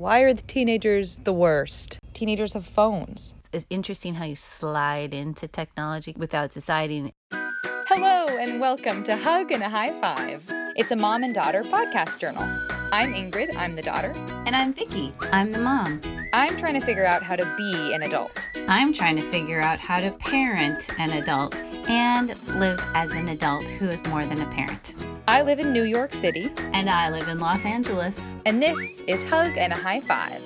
Why are the teenagers the worst? Teenagers have phones. It's interesting how you slide into technology without deciding. Hello, and welcome to Hug and a High Five. It's a mom and daughter podcast journal. I'm Ingrid, I'm the daughter. And I'm Vicky. I'm the mom. I'm trying to figure out how to be an adult. I'm trying to figure out how to parent an adult and live as an adult who is more than a parent. I live in New York City, And I live in Los Angeles. and this is Hug and a High Five.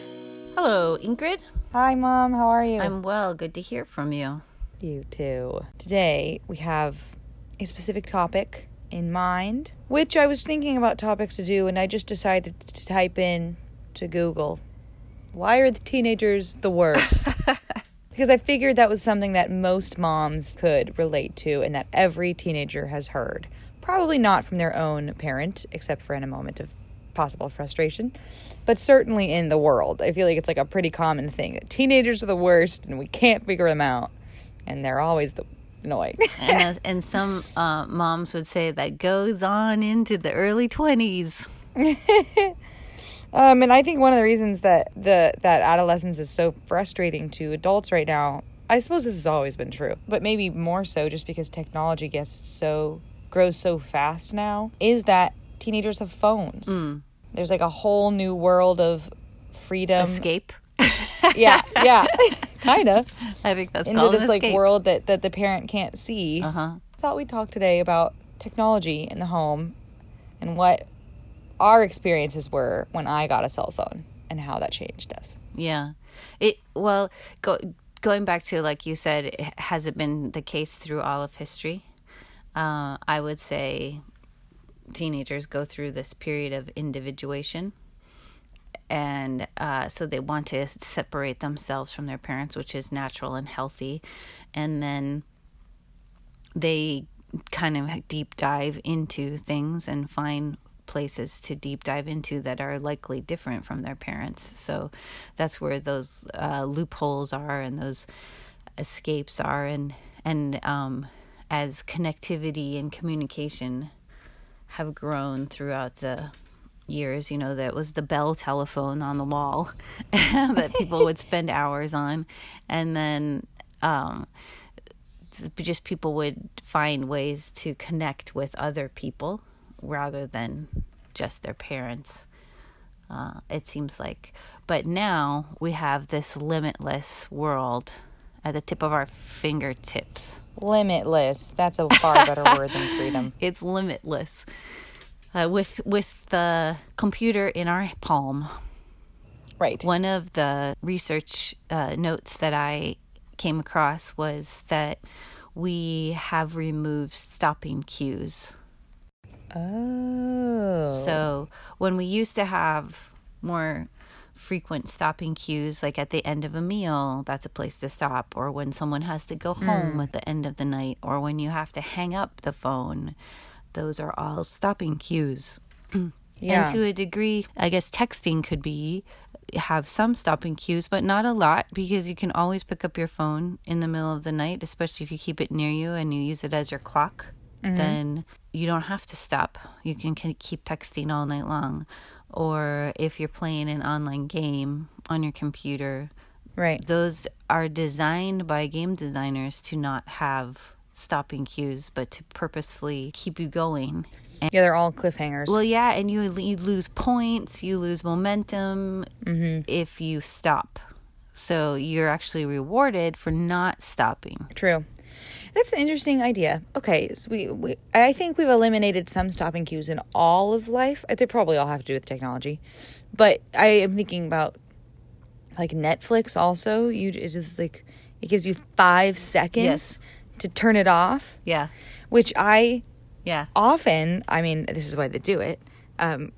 Hello, Ingrid. Hi, Mom, how are you? I'm well. Good to hear from you. You too. Today we have a specific topic in mind, which I was thinking about topics to do, and I just decided to type in to Google, why are the teenagers the worst? because I figured that was something that most moms could relate to and that every teenager has heard. Probably not from their own parent, except for in a moment of possible frustration, but certainly in the world. I feel like it's like a pretty common thing. that Teenagers are the worst and we can't figure them out. And they're always the annoying. And, and some uh, moms would say that goes on into the early 20s. Um, and I think one of the reasons that the that adolescence is so frustrating to adults right now, I suppose this has always been true, but maybe more so just because technology gets so grows so fast now, is that teenagers have phones. There's like a whole new world of freedom. Escape. Yeah, yeah, kind of I think that's into this like escape. world that that the parent can't see. Uh-huh. I thought we'd talk today about technology in the home and what our experiences were when I got a cell phone and how that changed us. Yeah. It well, go, going back to like you said, has it been the case through all of history? Uh, I would say teenagers go through this period of individuation. And uh, so they want to separate themselves from their parents, which is natural and healthy. And then they kind of deep dive into things and find places to deep dive into that are likely different from their parents. So that's where those uh, loopholes are and those escapes are, and and um, as connectivity and communication have grown throughout the years, you know, that was the bell telephone on the wall that people would spend hours on, and then. Um, just people would find ways to connect with other people rather than just their parents. Uh, it seems like, but now we have this limitless world at the tip of our fingertips. Limitless. That's a far better word than freedom. It's limitless uh, with with the computer in our palm. Right. One of the research uh, notes that I came across was that we have removed stopping cues. Oh. So when we used to have more frequent stopping cues, like at the end of a meal, that's a place to stop, or when someone has to go home at the end of the night, or when you have to hang up the phone, those are all stopping cues. Yeah. And to a degree, I guess texting could be have some stopping cues, but not a lot because you can always pick up your phone in the middle of the night, especially if you keep it near you and you use it as your clock. Mm-hmm. Then you don't have to stop. You can keep texting all night long. Or if you're playing an online game on your computer, right. those are designed by game designers to not have stopping cues, but to purposefully keep you going. Yeah, they're all cliffhangers. Well, yeah, and you, you lose points, you lose momentum mm-hmm. if you stop. So you're actually rewarded for not stopping. True. That's an interesting idea. Okay, so we, we I think we've eliminated some stopping cues in all of life. Uh, they probably all have to do with technology, but I am thinking about like Netflix. Also, you it is like it gives you five seconds Yes. To turn it off, Yeah, which I yeah, often, I mean, this is why they do it, um,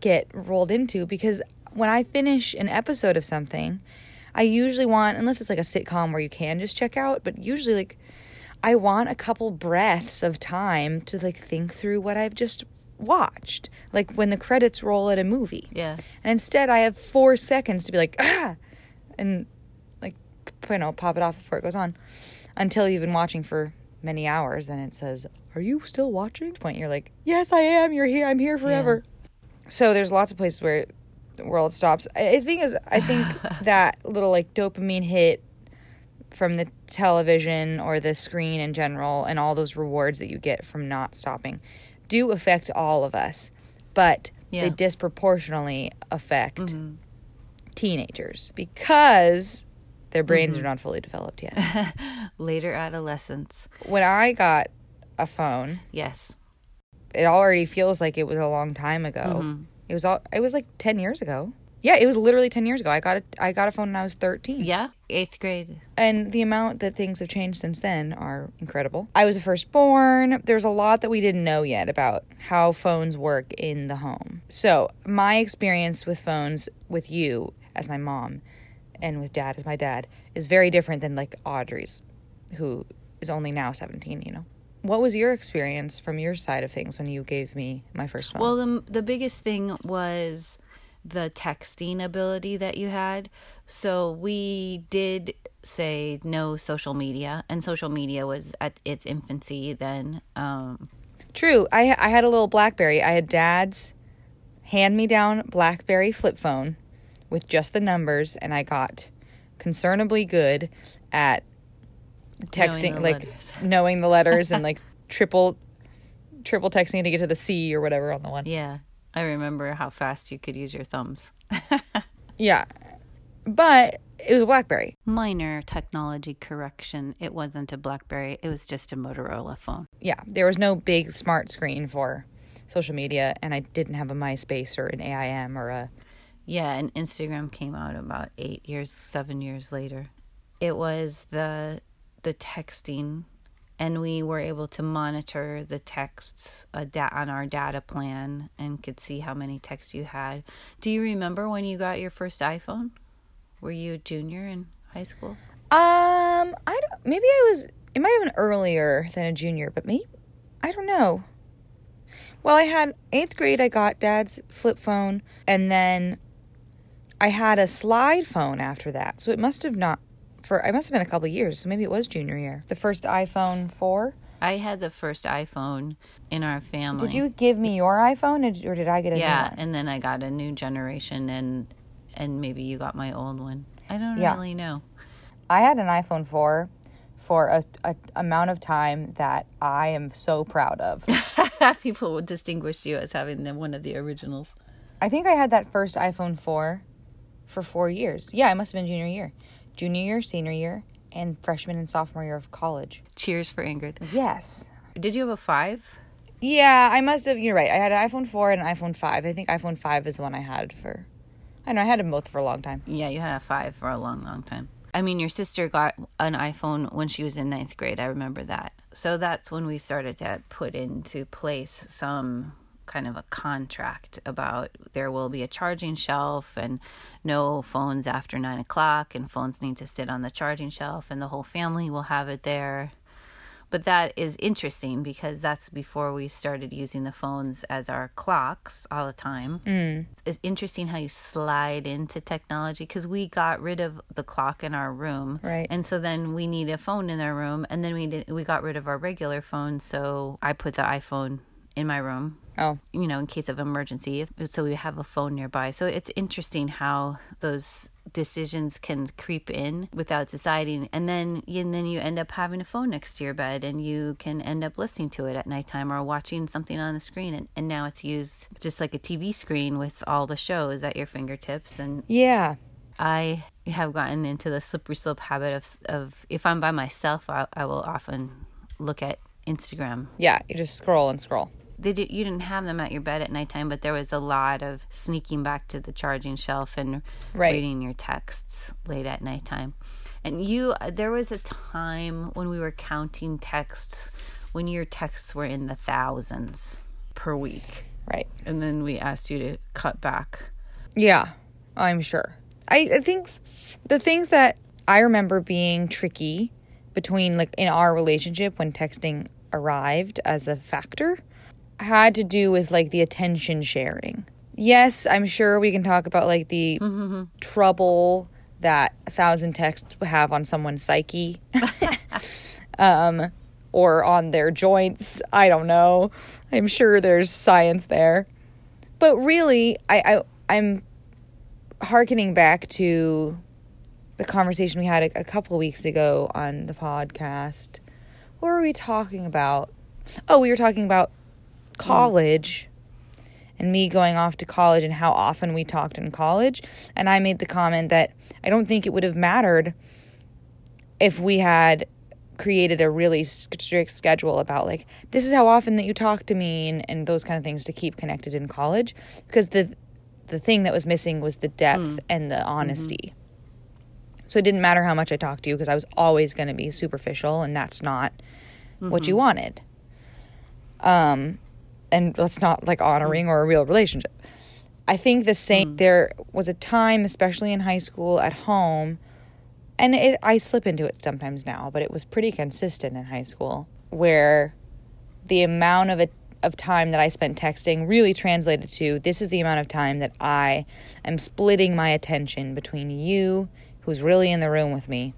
get rolled into because when I finish an episode of something, I usually want, unless it's like a sitcom where you can just check out, but usually like I want a couple breaths of time to like think through what I've just watched, like when the credits roll at a movie. yeah. And instead, I have four seconds to be like, ah, and like, you know, pop it off before it goes on until you've been watching for many hours and it says, Are you still watching? At this point, you're like, Yes, I am. You're here. I'm here forever. So there's lots of places where the world stops. I, think is I think that little like dopamine hit from the television or the screen in general and all those rewards that you get from not stopping do affect all of us, but Yeah. they disproportionately affect mm-hmm. teenagers because their brains are mm-hmm. not fully developed yet. Later adolescence. when I got a phone, Yes. it already feels like it was a long time ago. Mm-hmm. It was all it was like 10 years ago. Yeah, it was literally 10 years ago. I got a I got a phone when I was 13. Yeah. Eighth grade. And the amount that things have changed since then are incredible. I was a firstborn. There's a lot that we didn't know yet about how phones work in the home. So, my experience with phones with you as my mom and with dad as my dad is very different than like Audrey's, who is only now 17, you know. What was your experience from your side of things when you gave me my first phone? Well, the the biggest thing was the texting ability that you had. So we did say no social media, and social media was at its infancy then. Um, True. I I had a little BlackBerry. I had dad's hand me down BlackBerry flip phone with just the numbers, and I got concernably good at texting, the like letters. knowing the letters and like triple triple texting to get to the C or whatever on the one. yeah, I remember how fast you could use your thumbs. Yeah, but it was a BlackBerry. Minor technology correction. It wasn't a BlackBerry. It was just a Motorola phone. Yeah, there was no big smart screen for social media, and I didn't have a MySpace or an AIM or a Yeah, and Instagram came out about eight years, seven years later. It was the the texting, and we were able to monitor the texts on our data plan and could see how many texts you had. Do you remember when you got your first iPhone? Were you a junior in high school? Um, I don't. Maybe I was. It might have been earlier than a junior, but maybe I don't know. Well, I had eighth grade. I got dad's flip phone, and then I had a slide phone after that. So it must have not. For I must have been a couple of years. So maybe it was junior year. The first iPhone four. I had the first iPhone in our family. Did you give me your iPhone, or did- I get a Yeah, new one? and then I got a new generation, and and maybe you got my old one. I don't Yeah. really know. I had an iPhone four for a, a amount of time that I am so proud of. People would distinguish you as having the, one of the originals. I think I had that first iPhone 4 for four years. Yeah, it must have been junior year. Junior year, senior year, and freshman and sophomore year of college. Cheers for Ingrid. Yes. Did you have a five? Yeah, I must have. You're right. I had an iPhone 4 and an iPhone 5. I think iPhone 5 is the one I had for. I know, I had them both for a long time. Yeah, you had a five for a long, long time. I mean, your sister got an iPhone when she was in ninth grade. I remember that. So that's when we started to put into place some kind of a contract about there will be a charging shelf and no phones after nine o'clock, and phones need to sit on the charging shelf, and the whole family will have it there. But that is interesting because that's before we started using the phones as our clocks all the time. Mm. It's interesting how you slide into technology because we got rid of the clock in our room, Right. And so then we need a phone in our room, and then we did we got rid of our regular phone. So I put the iPhone in my room Oh, you know, in case of emergency. So we have a phone nearby. So it's interesting how those decisions can creep in without deciding, and then and then you end up having a phone next to your bed, and you can end up listening to it at nighttime or watching something on the screen, and, and now it's used just like a TV screen with all the shows at your fingertips. And yeah. I have gotten into the slippery slope habit of of if I'm by myself, I, I will often look at Instagram Yeah, you just scroll and scroll. They did, you didn't have them at your bed at nighttime, but there was a lot of sneaking back to the charging shelf and Right. reading your texts late at nighttime. And you, there was a time when we were counting texts when your texts were in the thousands per week, Right. and then we asked you to cut back. Yeah, I'm sure. I, I think the things that I remember being tricky between like in our relationship when texting arrived as a factor had to do with like the attention sharing. Yes, I'm sure we can talk about like the trouble that a thousand texts have on someone's psyche. um or on their joints. I don't know. I'm sure there's science there. But really, I, I I'm harkening back to the conversation we had a, a couple weeks ago on the podcast. What were we talking about? Oh, we were talking about college and me going off to college and how often we talked in college. And I made the comment that I don't think it would have mattered if we had created a really strict schedule about like this is how often that you talk to me and, and those kind of things to keep connected in college because the the thing that was missing was the depth mm. and the honesty mm-hmm. so it didn't matter how much i talked to you because i was always going to be superficial and that's not mm-hmm. what you mm-hmm. wanted um and that's not like honoring or a real relationship i think the same mm. there was a time especially in high school at home and it, I slip into it sometimes now, but it was pretty consistent in high school where the amount of a, of time that I spent texting really translated to this is the amount of time that I am splitting my attention between you, who's really in the room with me,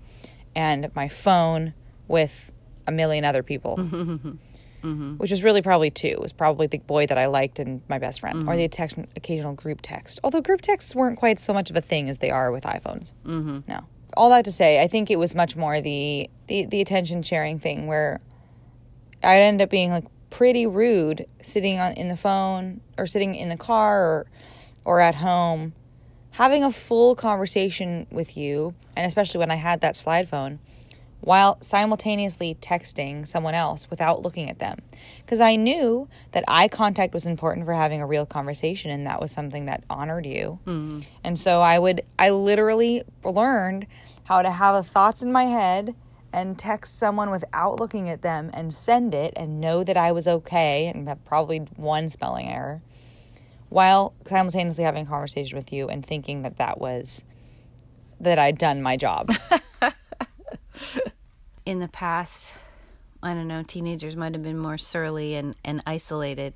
and my phone with a million other people. Mm-hmm. Which was really probably two. It was probably the boy that I liked and my best friend, mm-hmm. or the text, occasional group text. Although group texts weren't quite so much of a thing as they are with iPhones. Mm-hmm. No all that to say, I think it was much more the the, the attention sharing thing where I'd end up being like pretty rude sitting on in the phone or sitting in the car or or at home having a full conversation with you and especially when I had that slide phone while simultaneously texting someone else without looking at them. Because I knew that eye contact was important for having a real conversation, and that was something that honored you. Mm-hmm. And so I would, I literally learned how to have thoughts in my head and text someone without looking at them and send it and know that I was okay and have probably one spelling error while simultaneously having a conversation with you and thinking that that was that I'd done my job. in the past, I don't know, teenagers might have been more surly and, and isolated,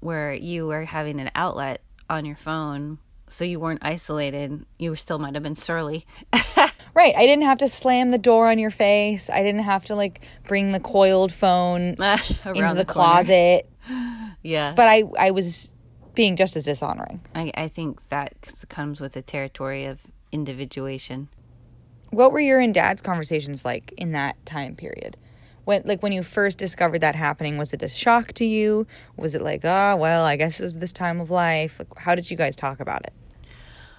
where you were having an outlet on your phone, so you weren't isolated. You still might have been surly. right. I didn't have to slam the door on your face. I didn't have to like bring the coiled phone into the, the closet. yeah. But I, I was being just as dishonoring. I, I think that comes with the territory of individuation what were your and dad's conversations like in that time period? When like when you first discovered that happening, was it a shock to you? Was it like, oh well, I guess this is this time of life? Like, how did you guys talk about it?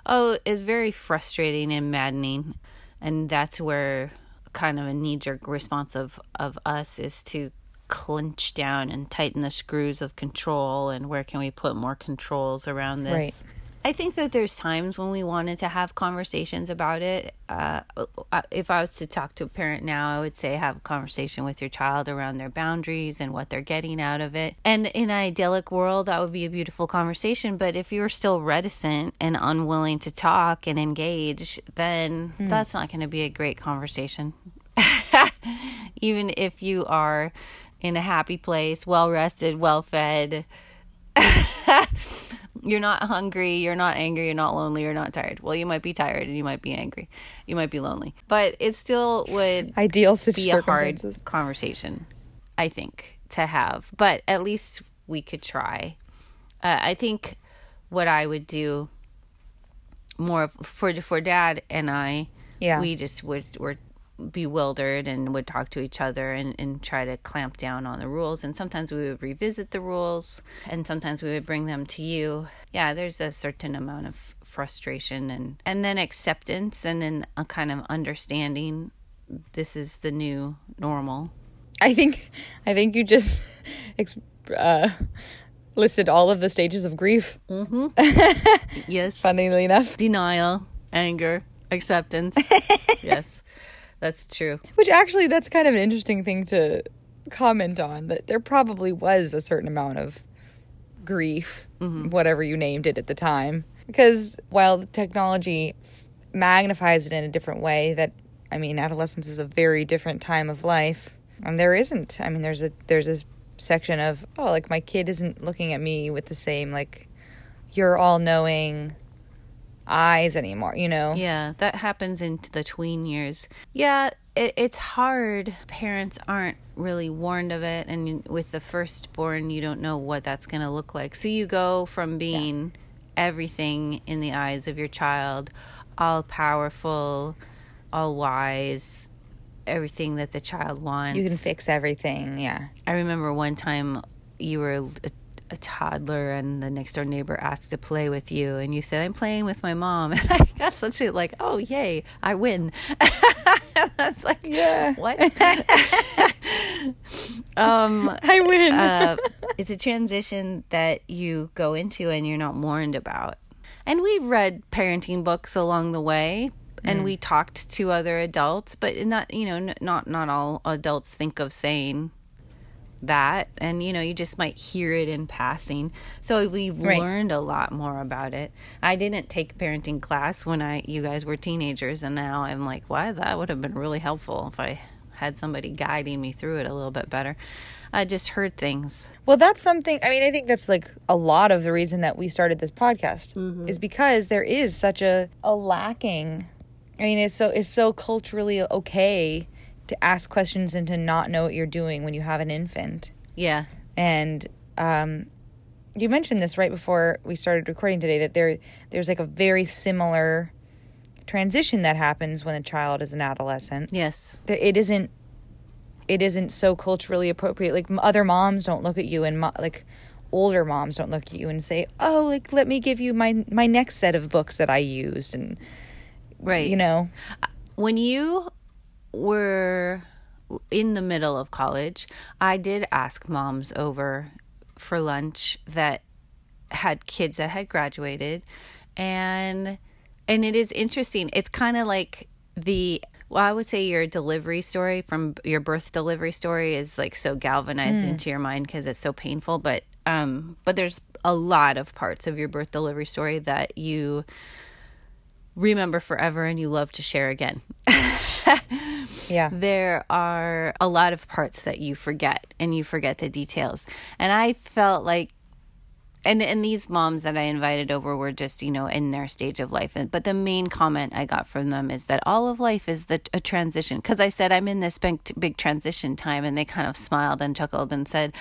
Oh, it's very frustrating and maddening, and that's where kind of a knee jerk response of of us is to clench down and tighten the screws of control and where can we put more controls around this. Right I think that there's times when we wanted to have conversations about it. Uh, uh, if I was to talk to a parent now, I would say have a conversation with your child around their boundaries and what they're getting out of it. And in an idyllic world, that would be a beautiful conversation. But if you're still reticent and unwilling to talk and engage, then mm. that's not going to be a great conversation. Even if you are in a happy place, well rested, well fed. you're not hungry, you're not angry, you're not lonely, you're not tired. Well, you might be tired and you might be angry, you might be lonely, but it still would ideal be a hard conversation, I think, to have. But at least we could try. Uh, I think what I would do more for for Dad and I, yeah, we just would were bewildered and would talk to each other and, and try to clamp down on the rules. And sometimes we would revisit the rules and sometimes we would bring them to you. Yeah, there's a certain amount of frustration and, and then acceptance and then a kind of understanding this is the new normal. I think I think you just uh, listed all of the stages of grief. Mm-hmm. yes. Funnily enough, denial, anger, acceptance. yes. That's true. Which actually, that's kind of an interesting thing to comment on that there probably was a certain amount of grief, mm-hmm. whatever you named it at the time. Because while technology magnifies it in a different way, that I mean, adolescence is a very different time of life, and there isn't. I mean, there's a there's this section of oh, like my kid isn't looking at me with the same like you're all knowing eyes anymore, you know? Yeah, that happens in the tween years. Yeah, it, it's hard. Parents aren't really warned of it. And with the firstborn, you don't know what that's going to look like. So you go from being everything in the eyes of your child, all powerful, all wise, everything that the child wants. You can fix everything. Yeah. I remember one time you were a, toddler and the next door neighbor asked to play with you and you said, I'm playing with my mom. And I got such a like, oh yay, I win. That's like Yeah. what? um I win. uh, it's a transition that you go into and you're not warned about. And we've read parenting books along the way, and we talked to other adults, but not you know n- not not all adults think of saying that, and you know you just might hear it in passing. So we've Right. learned a lot more about it. I didn't take parenting class when I you guys were teenagers, and now I'm like, why that would have been really helpful if I had somebody guiding me through it a little bit better. I just heard things. Well, that's something. I mean, I think that's like a lot of the reason that we started this podcast mm-hmm. is because there is such a a lacking. I mean, it's so it's so culturally okay to ask questions and to not know what you're doing when you have an infant. Yeah. And um, you mentioned this right before we started recording today that there there's like a very similar transition that happens when a child is an adolescent Yes. it isn't it isn't so culturally appropriate like other moms don't look at you and mo- like older moms don't look at you and say oh like let me give you my my next set of books that i used and Right. you know when you were in the middle of college, I did ask moms over for lunch that had kids that had graduated and and it is interesting. It's kind of like the well, I would say your delivery story from your birth delivery story is like so galvanized into your mind because it's so painful. But um, but there's a lot of parts of your birth delivery story that you remember forever and you love to share again. yeah there are a lot of parts that you forget and you forget the details. And I felt like and and these moms that I invited over were just, you know, in their stage of life. But the main comment I got from them is that all of life is the a transition cuz I said I'm in this big big transition time and they kind of smiled and chuckled and said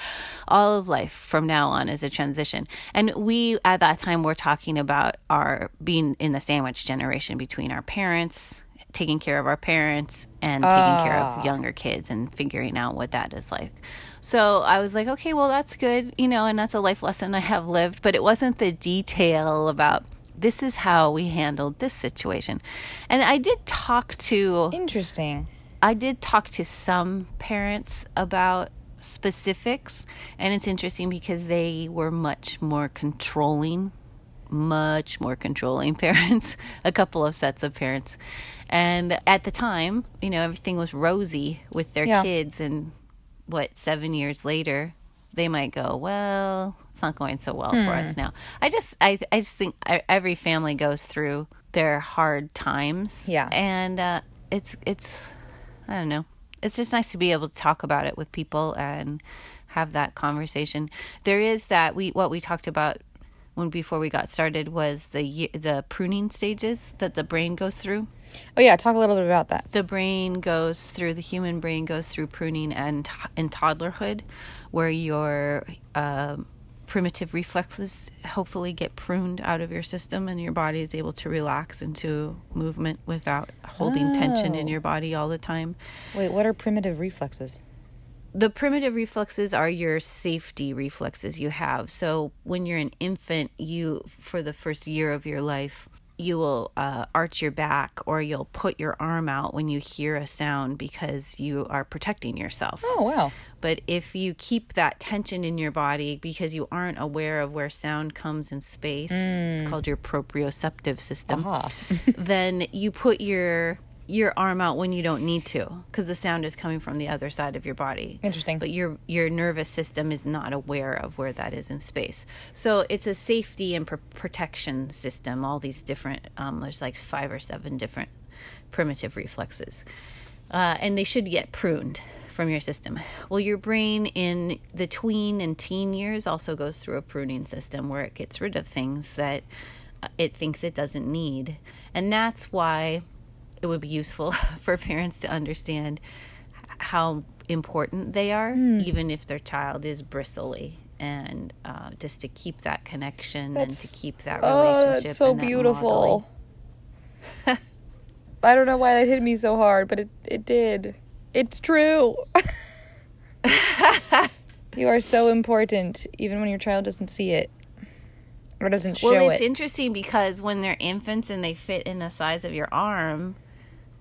all of life from now on is a transition. And we at that time were talking about our being in the sandwich generation between our parents taking care of our parents and taking care of ah. younger kids and figuring out what that is like. So I was like, okay, well, that's good, you know, and that's a life lesson I have lived, but it wasn't the detail about this is how we handled this situation. And I did talk to interesting I did talk to some parents about specifics, and it's interesting because they were much more controlling, much more controlling parents, a couple of sets of parents. And at the time, you know, everything was rosy with their Yeah. kids, and what, seven years later, they might go, well, it's not going so well for us now. I just, I, I just think every family goes through their hard times. Yeah. And uh, it's, it's, I don't know. It's just nice to be able to talk about it with people and have that conversation. There is that we what we talked about when before we got started was the the pruning stages that the brain goes through. oh yeah talk a little bit about that The brain goes through the human brain goes through pruning and in toddlerhood, where your um primitive reflexes hopefully get pruned out of your system and your body is able to relax into movement without holding tension in Oh. your body all the time. wait what are primitive reflexes the primitive reflexes are your safety reflexes you have. So when you're an infant, you for the first year of your life, you will uh, arch your back or you'll put your arm out when you hear a sound because you are protecting yourself. oh wow But if you keep that tension in your body because you aren't aware of where sound comes in space, it's called your proprioceptive system ah then you put your your arm out when you don't need to because the sound is coming from the other side of your body Interesting. but your your nervous system is not aware of where that is in space so it's a safety and pr- protection system all these different um, there's like five or seven different primitive reflexes uh, and they should get pruned from your system. Well, your brain in the tween and teen years also goes through a pruning system where it gets rid of things that uh, it thinks it doesn't need. And that's why it would be useful for parents to understand how important they are, even if their child is bristly and uh, just to keep that connection and to keep that relationship. Oh, that's so beautiful. I don't know why that hit me so hard, but it, it did. It's true. you are so important, even when your child doesn't see it or doesn't show it. Well, it's it. interesting because when they're infants and they fit in the size of your arm,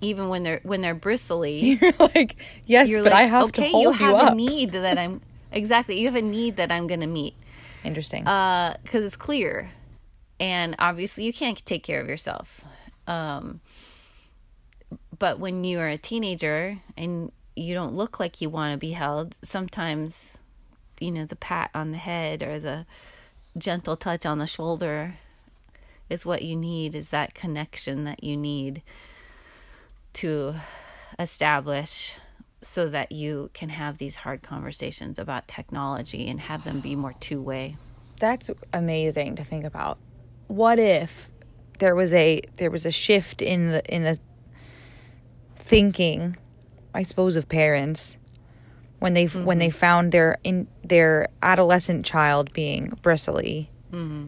even when they're when they're bristly, You're like, yes, you're but like, I have okay, to hold you you, have up. a need that I'm exactly. You have a need that I'm going to meet Interesting. because it's clear, and obviously you can't take care of yourself. Um, but when you are a teenager and you don't look like you want to be held, sometimes, you know, the pat on the head or the gentle touch on the shoulder is what you need. Is that connection that you need to establish so that you can have these hard conversations about technology and have them be more two way. That's amazing to think about. What if there was a there was a shift in the in the thinking, I suppose, of parents when they when Mm-hmm. they found their in their adolescent child being bristly, Mm-hmm.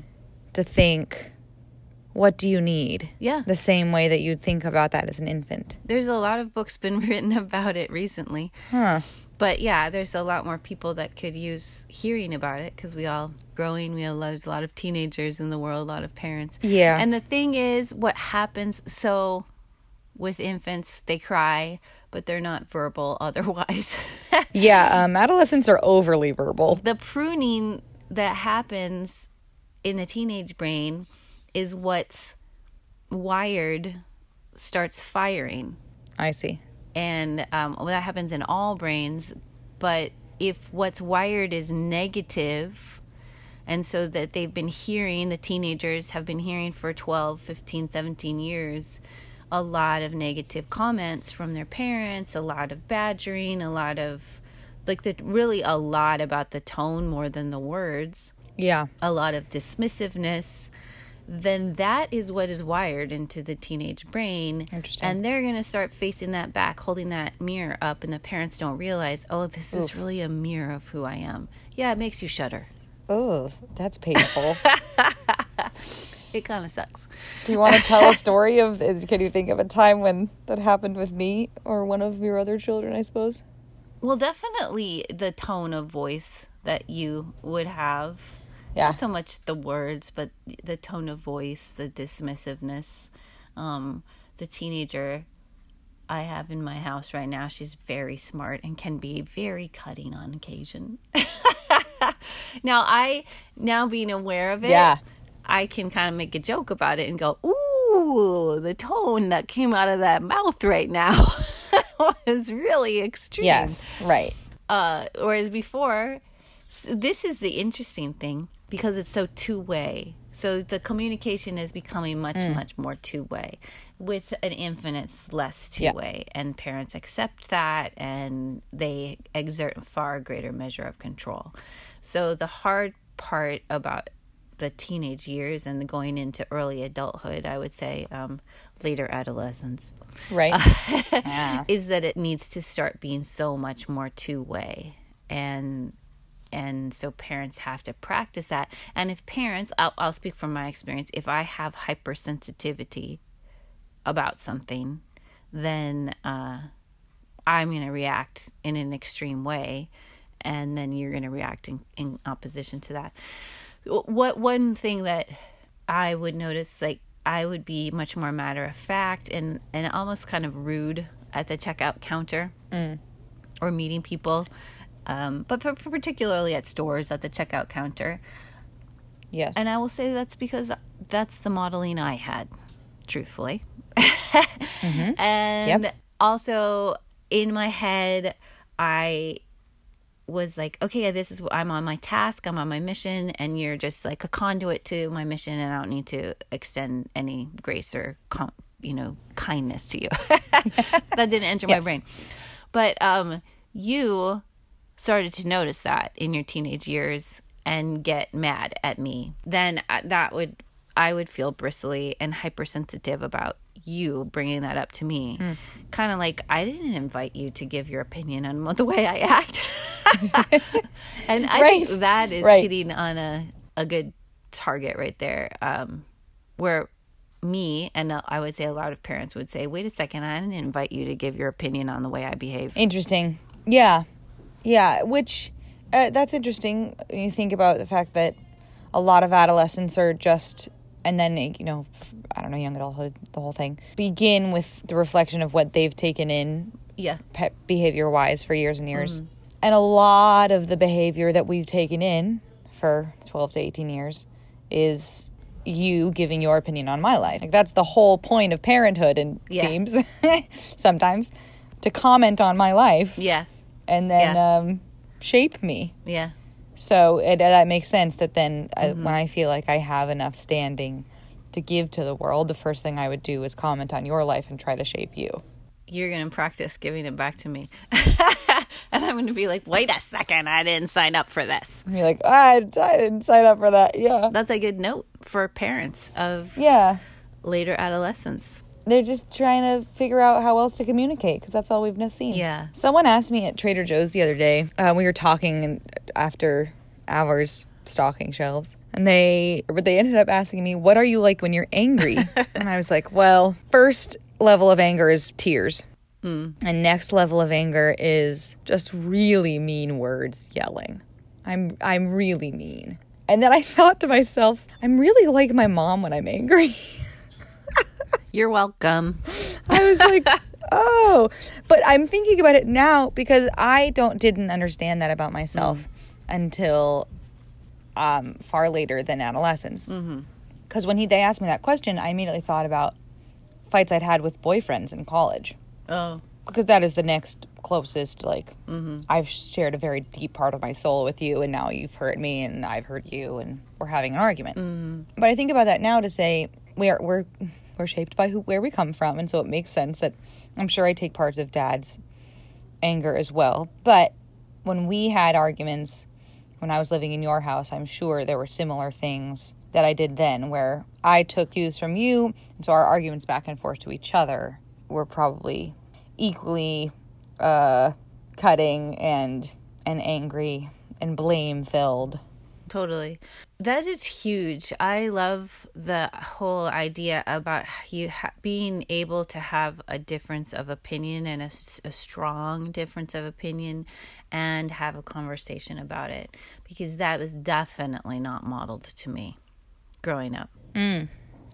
to think, what do you need? Yeah. the same way that you'd think about that as an infant. There's a lot of books been written about it recently. Huh. But yeah, there's a lot more people that could use hearing about it because we all growing. We have there's a lot of teenagers in the world, a lot of parents. Yeah. And the thing is, what happens? So with infants, they cry, but they're not verbal otherwise. Yeah, um, adolescents are overly verbal. the pruning that happens in the teenage brain is what's wired starts firing I see. and um, well, that happens in all brains but if what's wired is negative and so that they've been hearing the teenagers have been hearing for 12 15 17 years a lot of negative comments from their parents a lot of badgering a lot of like the really a lot about the tone more than the words Yeah. a lot of dismissiveness, then that is what is wired into the teenage brain. Interesting. And they're going to start facing that back, holding that mirror up, and the parents don't realize, oh, this is really a mirror of who I am. Yeah, it makes you shudder. Oh, that's painful. It kind of sucks. Do you want to tell a story of? Uh, can you think of a time when that happened with me or one of your other children? I suppose. Well, definitely the tone of voice that you would have. Yeah. Not so much the words, but the tone of voice, the dismissiveness. Um, the teenager I have in my house right now, she's very smart and can be very cutting on occasion. now, I, now being aware of it, Yeah. I can kind of make a joke about it and go, ooh, the tone that came out of that mouth right now was really extreme. Yes. Right. Uh, whereas before, this is the interesting thing because it's so two way. So the communication is becoming much, Mm. much more two way. With an infant, it's less two Yeah. way, and parents accept that and they exert a far greater measure of control. So the hard part about the teenage years and going into early adulthood, I would say um, later adolescence, Right. yeah. is that it needs to start being so much more two way and and so parents have to practice that. And if parents I'll, I'll speak from my experience if i have hypersensitivity about something then uh, i'm going to react in an extreme way and then you're going to react in, in opposition to that. What one thing that I would notice, like I would be much more matter of fact and and almost kind of rude at the checkout counter or meeting people, um, but particularly at stores at the checkout counter. Yes. And I will say that's because that's the modeling I had, truthfully. And Yep. also in my head, I was like, okay, this is I'm on my task, I'm on my mission, and you're just like a conduit to my mission, and I don't need to extend any grace or com- you know kindness to you. that didn't enter my brain, but um, you started to notice that in your teenage years and get mad at me. Then uh, that would I would feel bristly and hypersensitive about you bringing that up to me. Kind of like I didn't invite you to give your opinion on the way I act. and I Right. think that is Right. hitting on a, a good target right there. Um, where me and uh, I would say a lot of parents would say, "Wait a second, I didn't invite you to give your opinion on the way I behave." Interesting. Yeah. Yeah. Which, uh, that's interesting. When you think about the fact that a lot of adolescents are just, and then, you know, I don't know, young adulthood, the whole thing, begin with the reflection of what they've taken in Yeah, pet behavior wise for years and years. And a lot of the behavior that we've taken in for 12 to 18 years is you giving your opinion on my life. Like that's the whole point of parenthood and Yeah. seems sometimes to comment on my life yeah, and then Yeah. um, shape me. yeah, So it, that makes sense that then uh, when I feel like I have enough standing to give to the world, the first thing I would do is comment on your life and try to shape you. you're gonna practice giving it back to me, and I'm gonna be like, "Wait a second, I didn't sign up for this." And you're like, I, I didn't sign up for that. Yeah. That's a good note for parents of Yeah. later adolescence. They're just trying to figure out how else to communicate because that's all we've now seen. Yeah. Someone asked me at Trader Joe's the other day. Uh, we were talking after hours stocking shelves, and they but they ended up asking me, "What are you like when you're angry?" and I was like, "Well, first level of anger is tears." And next level of anger is just really mean words yelling. I'm I'm really mean. And then I thought to myself, I'm really like my mom when I'm angry. You're welcome. I was like, oh, but I'm thinking about it now because I don't didn't understand that about myself mm-hmm. until um, far later than adolescence. Mm-hmm. Because when he they asked me that question, I immediately thought about fights I'd had with boyfriends in college Oh, because that is the next closest. Like mm-hmm. I've shared a very deep part of my soul with you, and now you've hurt me, and I've hurt you, and we're having an argument. But I think about that now to say we are we're we're shaped by who where we come from, and so it makes sense that I'm sure I take parts of Dad's anger as well. But when we had arguments when I was living in your house, I'm sure there were similar things that I did then where I took cues from you, and so our arguments back and forth to each other were probably equally uh, cutting and and angry and blame filled. Totally. That is huge. I love the whole idea about you ha- being able to have a difference of opinion and a strong difference of opinion and have a conversation about it because that was definitely not modeled to me growing up. Mm.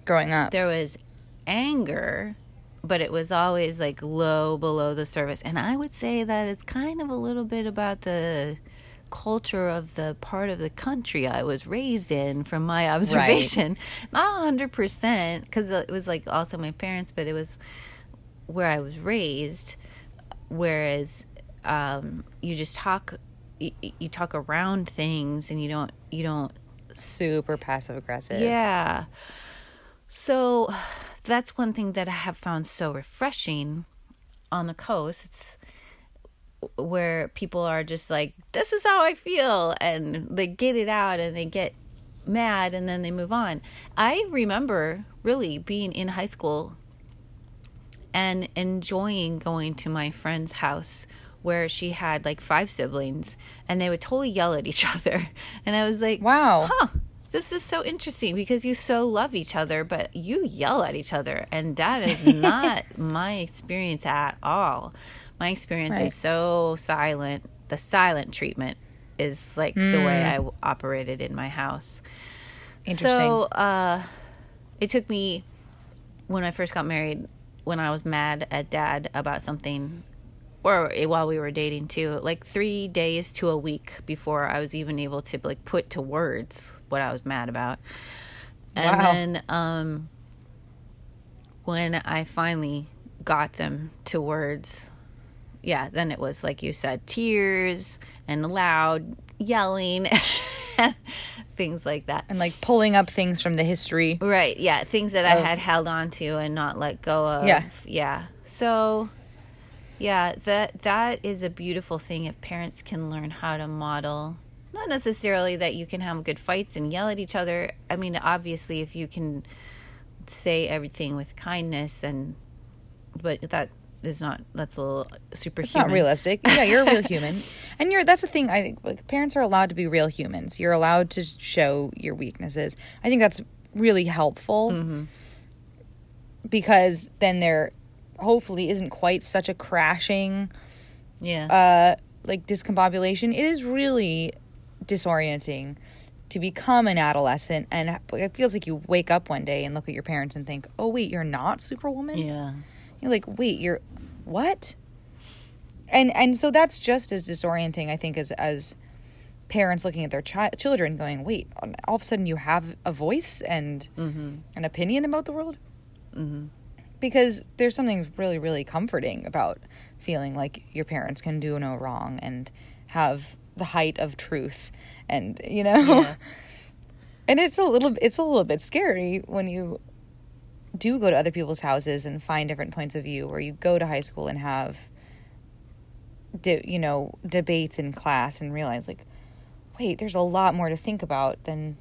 Growing up, There was anger, but it was always like low below the surface. And I would say that it's kind of a little bit about the culture of the part of the country I was raised in from my observation. Not 100% because it was like also my parents, but it was where I was raised. Whereas um, you just talk, you, you talk around things and you don't, you don't super passive aggressive. yeah. So that's one thing that I have found so refreshing on the coast. It's where people are just like, this is how I feel. And they get it out and they get mad and then they move on. I remember really being in high school and enjoying going to my friend's house where she had like five siblings and they would totally yell at each other. And I was like, Wow. huh, this is so interesting because you so love each other, but you yell at each other. And that is not my experience at all. My experience Right. is so silent. The silent treatment is like the way I operated in my house. Interesting. So uh, it took me, when I first got married, when I was mad at dad about something, or while we were dating too, like three days to a week before I was even able to like put to words what I was mad about. And Wow. then um, when I finally got them to words, yeah, then it was like you said, tears and loud yelling, things like that. And like pulling up things from the history. Right. Yeah. Things that I had held on to and not let go of. Yeah. Yeah. So, yeah, that that is a beautiful thing if parents can learn how to model. Not necessarily that you can have good fights and yell at each other. I mean, obviously, if you can say everything with kindness and, but that is not that's a little super It's not realistic. Yeah, you're a real human, and you're. That's the thing. I think like, parents are allowed to be real humans. You're allowed to show your weaknesses. I think that's really helpful Mm-hmm. because then there hopefully isn't quite such a crashing yeah uh like discombobulation. It is really disorienting to become an adolescent, and it feels like you wake up one day and look at your parents and think, "Oh wait, you're not Superwoman." yeah You're like, wait, you're what? And and so that's just as disorienting, I think, as as parents looking at their chi- children, going, wait, all of a sudden you have a voice and an opinion about the world. Mm-hmm. Because there's something really, really comforting about feeling like your parents can do no wrong and have the height of truth, and you know. Yeah. and it's a little it's a little bit scary when you do go to other people's houses and find different points of view or you go to high school and have de- you know debates in class and realize like wait there's a lot more to think about than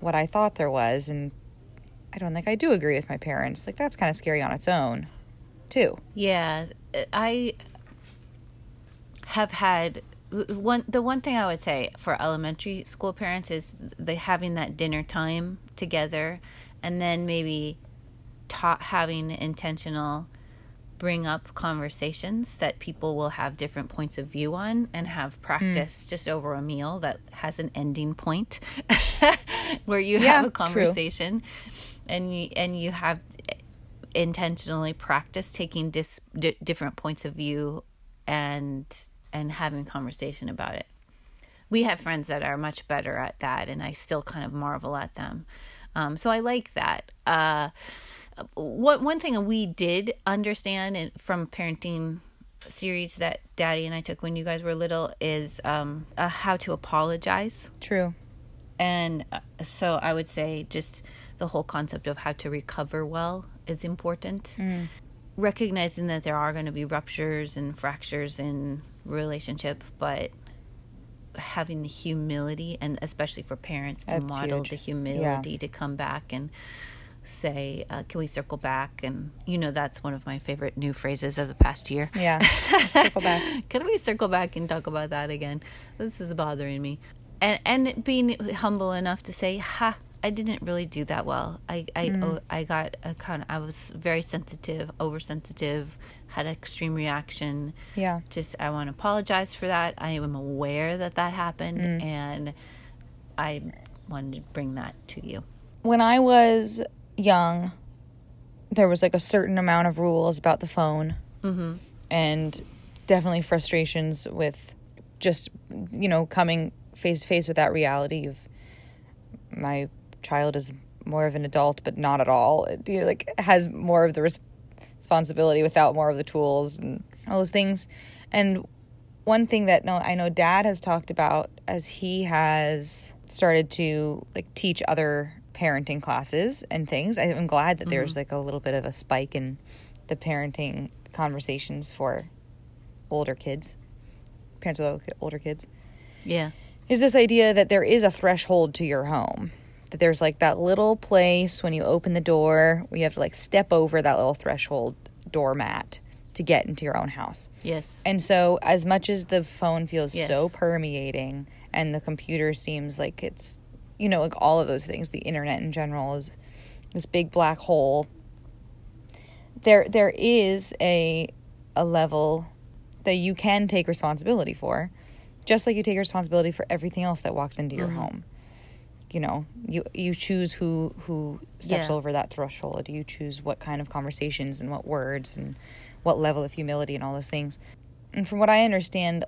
what i thought there was and i don't think i do agree with my parents like that's kind of scary on its own too Yeah, I have had one. The one thing I would say for elementary school parents is they having that dinner time together, and then maybe taught having intentional bring up conversations that people will have different points of view on and have practice just over a meal that has an ending point where you Yeah, have a true. conversation and you and you have intentionally practice taking dis, di- different points of view and and having conversation about it. We have friends that are much better at that and i still kind of marvel at them. Um, so i like that. Uh, what one thing we did understand from parenting series that daddy and i took when you guys were little is um, uh, how to apologize true and uh, so I would say just the whole concept of how to recover well is important. Recognizing that there are going to be ruptures and fractures in relationship, but having the humility and especially for parents to That's model huge. the humility to come back and say uh, can we circle back and you know that's one of my favorite new phrases of the past year yeah circle back can we circle back and talk about that again? This is bothering me. And and being humble enough to say, "Ha, I didn't really do that well. I I oh, I got a kind of I was very sensitive, oversensitive, had an extreme reaction. Yeah. Just I want to apologize for that. I am aware that that happened and I wanted to bring that to you. when I was young, there was like a certain amount of rules about the phone, mm-hmm. and definitely frustrations with just you know coming face to face with that reality of my child is more of an adult, but not at all. It, you know, like has more of the res- responsibility without more of the tools and all those things. And one thing that no, I know Dad has talked about as he has started to like teach other parenting classes and things. I'm glad that there's mm-hmm. like a little bit of a spike in the parenting conversations for older kids, parents with older kids Yeah. is this idea that there is a threshold to your home. That there's like that little place when you open the door, you have to like step over that little threshold doormat to get into your own house. Yes. And so, as much as the phone feels so permeating and the computer seems like it's, you know, like all of those things, the internet in general is this big black hole. There, there is a a level that you can take responsibility for, just like you take responsibility for everything else that walks into your mm-hmm. home. You know, you you choose who who steps Yeah. over that threshold. You choose what kind of conversations and what words and what level of humility and all those things. And from what I understand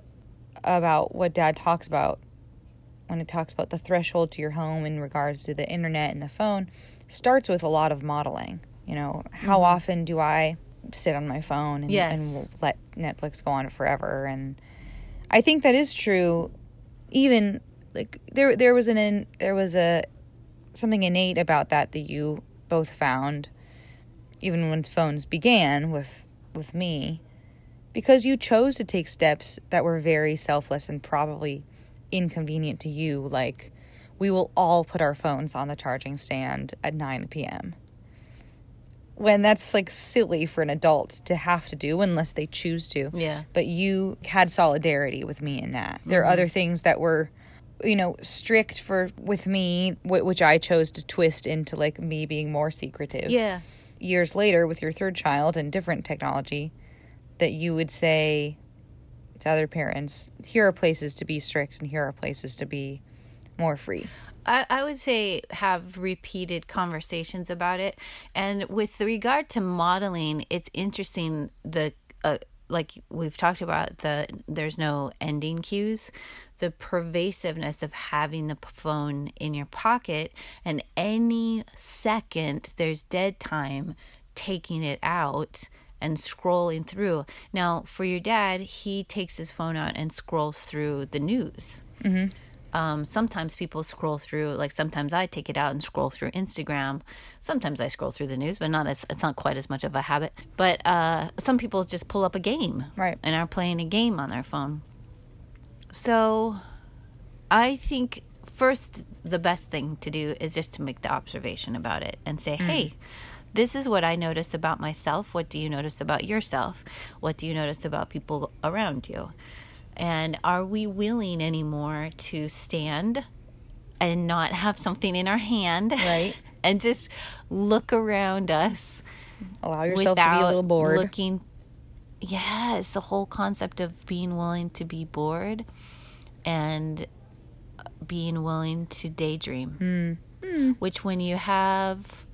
about what Dad talks about when it talks about the threshold to your home in regards to the internet and the phone, starts with a lot of modeling. You know, how mm-hmm. often do I sit on my phone and, Yes. and let Netflix go on forever? And I think that is true. Even like there, there was an in, there was a something innate about that that you both found, even when phones began with with me, because you chose to take steps that were very selfless and probably inconvenient to you. Like we will all put our phones on the charging stand at nine p.m. when that's like silly for an adult to have to do unless they choose to. Yeah. But you had solidarity with me in that. There are mm-hmm. other things that were you know strict for with me wh- which I chose to twist into like me being more secretive. Yeah. Years later with your third child and different technology that you would say to other parents, here are places to be strict and here are places to be more free. I, I would say have repeated conversations about it. And with regard to modeling, it's interesting the uh, like we've talked about the there's no ending cues the pervasiveness of having the phone in your pocket and any second there's dead time taking it out and scrolling through. Now for your dad he takes his phone out and scrolls through the news. Um, sometimes people scroll through like sometimes i take it out and scroll through instagram. Sometimes i scroll through the news but not as it's not quite as much of a habit. But uh, some people just pull up a game Right. and are playing a game on their phone. So i think first the best thing to do is just to make the observation about it and say hey this is what i notice about myself what do you notice about yourself what do you notice about people around you and are we willing anymore to stand and not have something in our hand? Right. and just look around us Allow yourself to be a little bored. looking. Yes, the whole concept of being willing to be bored and being willing to daydream. Hmm. Which, when you have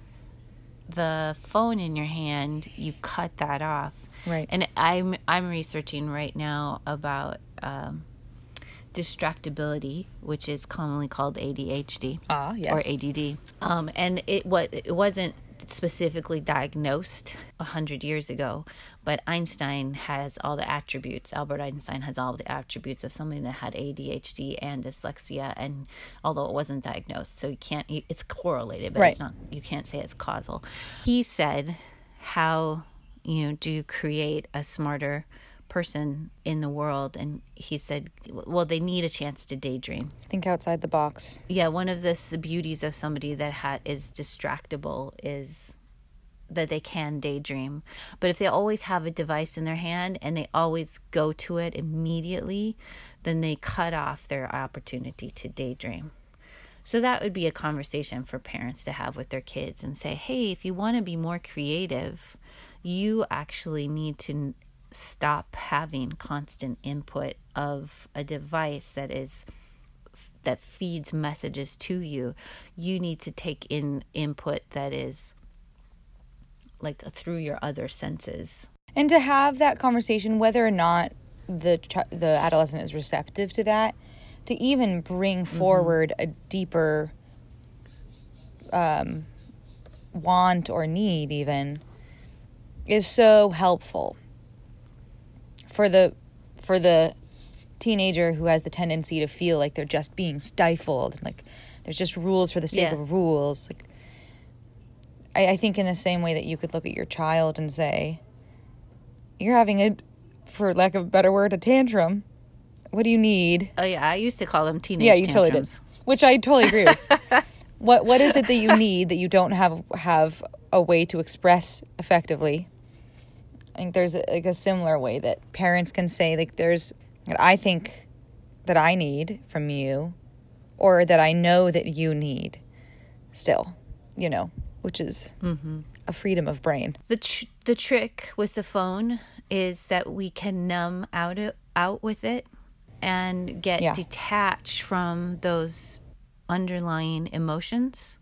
the phone in your hand, you cut that off. Right. And I'm I'm researching right now about um, distractibility, which is commonly called ADHD Ah, yes. or. ADD. Um, and it what it wasn't specifically diagnosed a hundred years ago, but Einstein has all the attributes. Albert Einstein has all the attributes of somebody that had ADHD and dyslexia, and although it wasn't diagnosed, so you can't. It's correlated, but it's not. You can't say it's causal. He said, "How you know do you create a smarter?" Person in the world and he said well they need a chance to daydream. Think outside the box. yeah one of the, the beauties of somebody that ha- is distractible is that they can daydream. But if they always have a device in their hand and they always go to it immediately then they cut off their opportunity to daydream. So that would be a conversation for parents to have with their kids and say hey if you want to be more creative you actually need to stop having constant input of a device that is that feeds messages to you you need to take in input that is like through your other senses. And to have that conversation whether or not the ch- the adolescent is receptive to that to even bring forward a deeper um, want or need even is so helpful for the for the teenager who has the tendency to feel like they're just being stifled like there's just rules for the sake Yeah. of rules like I, I think in the same way that you could look at your child and say you're having a for lack of a better word a tantrum. What do you need? Oh yeah i used to call them teenage yeah you totally tantrums. did which i totally agree with. What what is it that you need that you don't have have a way to express effectively i think there's a, like a similar way that parents can say like there's what i think that i need from you or that i know that you need still you know which is mm-hmm. a freedom of brain. The tr- the trick with the phone is that we can numb out it, out with it and get Yeah. detached from those underlying emotions.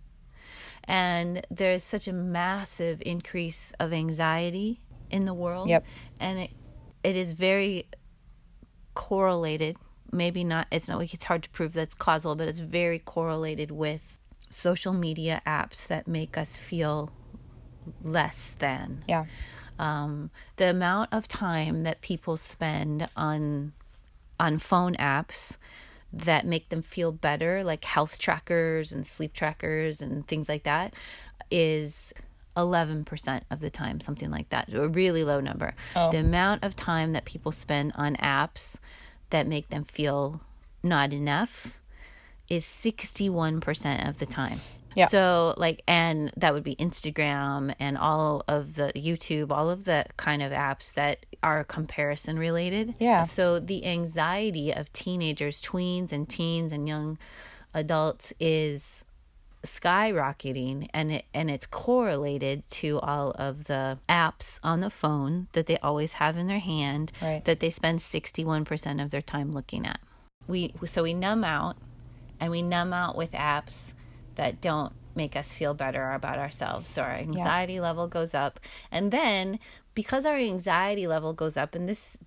And there's such a massive increase of anxiety in the world. Yep. and it it is very correlated maybe not it's not it's hard to prove that's causal but it's very correlated with social media apps that make us feel less than. Yeah. Um, the amount of time that people spend on on phone apps that make them feel better like health trackers and sleep trackers and things like that is 11% of the time something like that a really low number oh. the amount of time that people spend on apps that make them feel not enough is 61% of the time Yeah. So like and that would be Instagram and all of the YouTube, all of the kind of apps that are comparison related. Yeah. So the anxiety of teenagers, tweens and teens and young adults is skyrocketing and it and it's correlated to all of the apps on the phone that they always have in their hand Right. that they spend 61% of their time looking at. We so we numb out and we numb out with apps that don't make us feel better about ourselves. So our anxiety level goes up. And then because our anxiety level goes up and this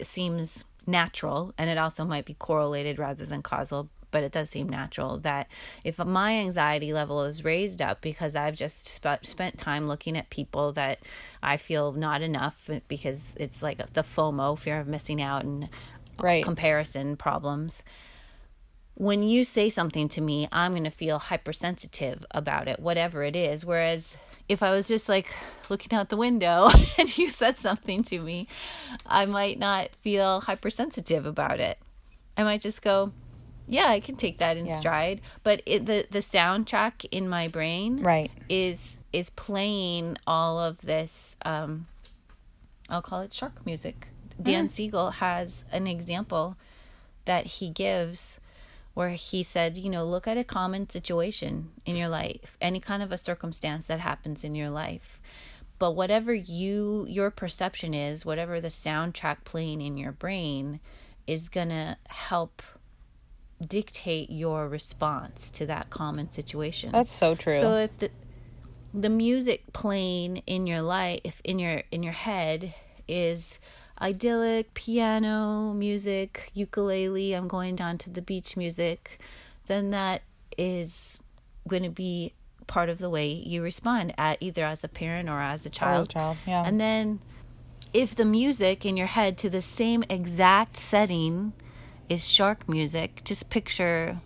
seems natural and it also might be correlated rather than causal but it does seem natural that if my anxiety level is raised up because I've just sp- spent time looking at people that I feel not enough because it's like the FOMO, fear of missing out, and Right. comparison problems. When you say something to me, I'm going to feel hypersensitive about it, whatever it is. Whereas if I was just like looking out the window and you said something to me, I might not feel hypersensitive about it. I might just go, yeah, I can take that in Yeah. stride. But it, the the soundtrack in my brain Right. is is playing all of this. Um, I'll call it shark music. Dan Siegel has an example that he gives where he said, you know, look at a common situation in your life, any kind of a circumstance that happens in your life. But whatever you your perception is, whatever the soundtrack playing in your brain is going to help dictate your response to that common situation. That's so true. So if the the music playing in your life if in your in your head is idyllic piano music, ukulele, I'm going down to the beach music, then that is going to be part of the way you respond at either as a parent or as a child. child, yeah. And then if the music in your head to the same exact setting is shark music, just picture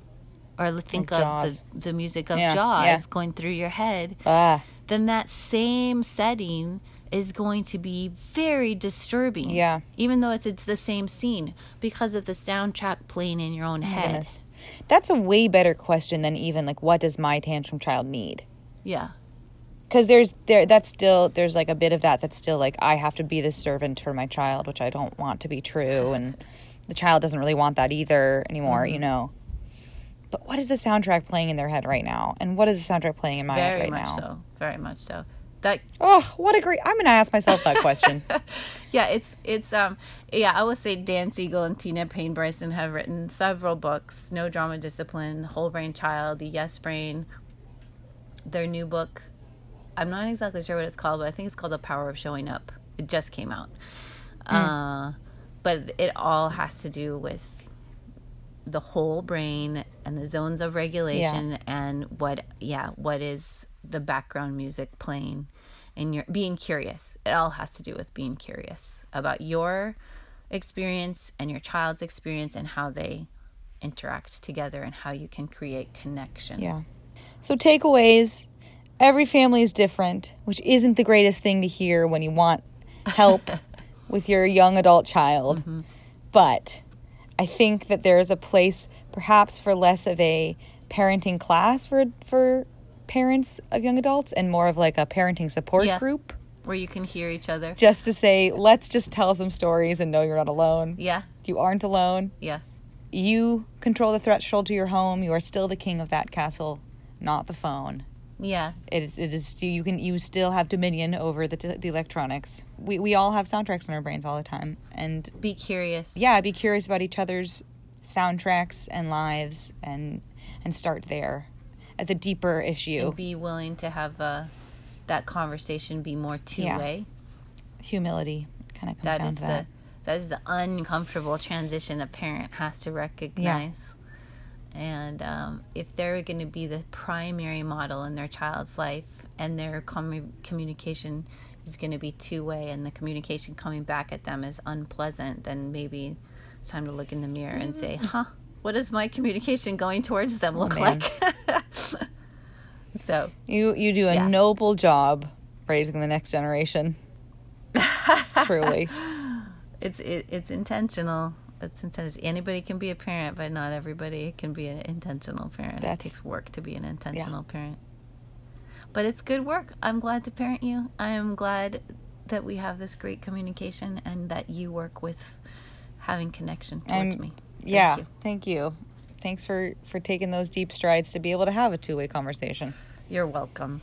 or think Like of the, the music of Yeah, Jaws yeah. going through your head, ah, then that same setting is going to be very disturbing. Yeah. Even though it's it's the same scene because of the soundtrack playing in your own head. goodness. That's a way better question than even like what does my tantrum child need? Yeah. Because there's there that's still there's like a bit of that that's still like I have to be the servant for my child, which I don't want to be true, and the child doesn't really want that either anymore, Mm-hmm. you know. But what is the soundtrack playing in their head right now, and what is the soundtrack playing in my head Very right much now? so. Very much so. That Oh, what a great! I'm gonna ask myself that question. yeah, it's it's um yeah, I would say Dan Siegel and Tina Payne Bryson have written several books, No Drama Discipline, Whole Brain Child, The Yes Brain. Their new book, I'm not exactly sure what it's called, but I think it's called The Power of Showing Up. It just came out. Uh but it all has to do with the whole brain and the zones of regulation and what yeah what is the background music playing and you're being curious it all has to do with being curious about your experience and your child's experience and how they interact together and how you can create connection Yeah. So takeaways. Every family is different, which isn't the greatest thing to hear when you want help with your young adult child. Mm-hmm. But I think that there is a place perhaps for less of a parenting class for for parents of young adults and more of like a parenting support Yeah. group where you can hear each other just to say let's just tell some stories and know you're not alone. yeah You aren't alone. yeah You control the threshold to your home. You are still the king of that castle, not the phone. Yeah. It is, it is you can you still have dominion over the, the electronics. We we all have soundtracks in our brains all the time, and be curious. Yeah, be curious about each other's soundtracks and lives, and and start there. At the deeper issue. and be willing to have uh, that conversation be more two-way. Humility kind of comes that down is to the that. that is the uncomfortable transition a parent has to recognize and um, if they're going to be the primary model in their child's life and their commu- communication is going to be two-way and the communication coming back at them is unpleasant then maybe it's time to look in the mirror and say huh what does my communication going towards them look Oh, like? So You you do a Yeah. noble job raising the next generation. Truly, it's it, it's intentional It's intense. Anybody can be a parent, but not everybody can be an intentional parent. That's- it takes work to be an intentional parent. But it's good work. I'm glad to parent you. I am glad that we have this great communication and that you work with having connection towards me. Thank yeah, you. thank you. Thanks for for taking those deep strides to be able to have a two-way conversation. You're welcome.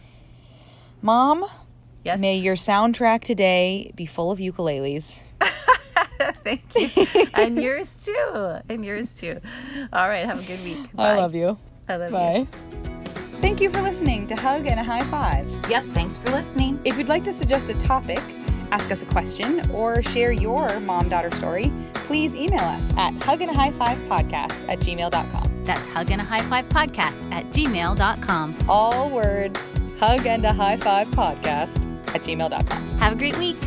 Mom, Yes. may your soundtrack today be full of ukuleles. Thank you. and yours too. And yours too. All right. Have a good week. I love you. I love you. Bye. Thank you for listening to Hug and a High Five. Yep. Thanks for listening. If you'd like to suggest a topic, ask us a question, or share your mom daughter story, please email us at hugandahigh5podcast at gmail.com. That's hugandahighfivepodcast and a High Five at gmail.com. All words, hug and a high five podcast at gmail.com. Have a great week.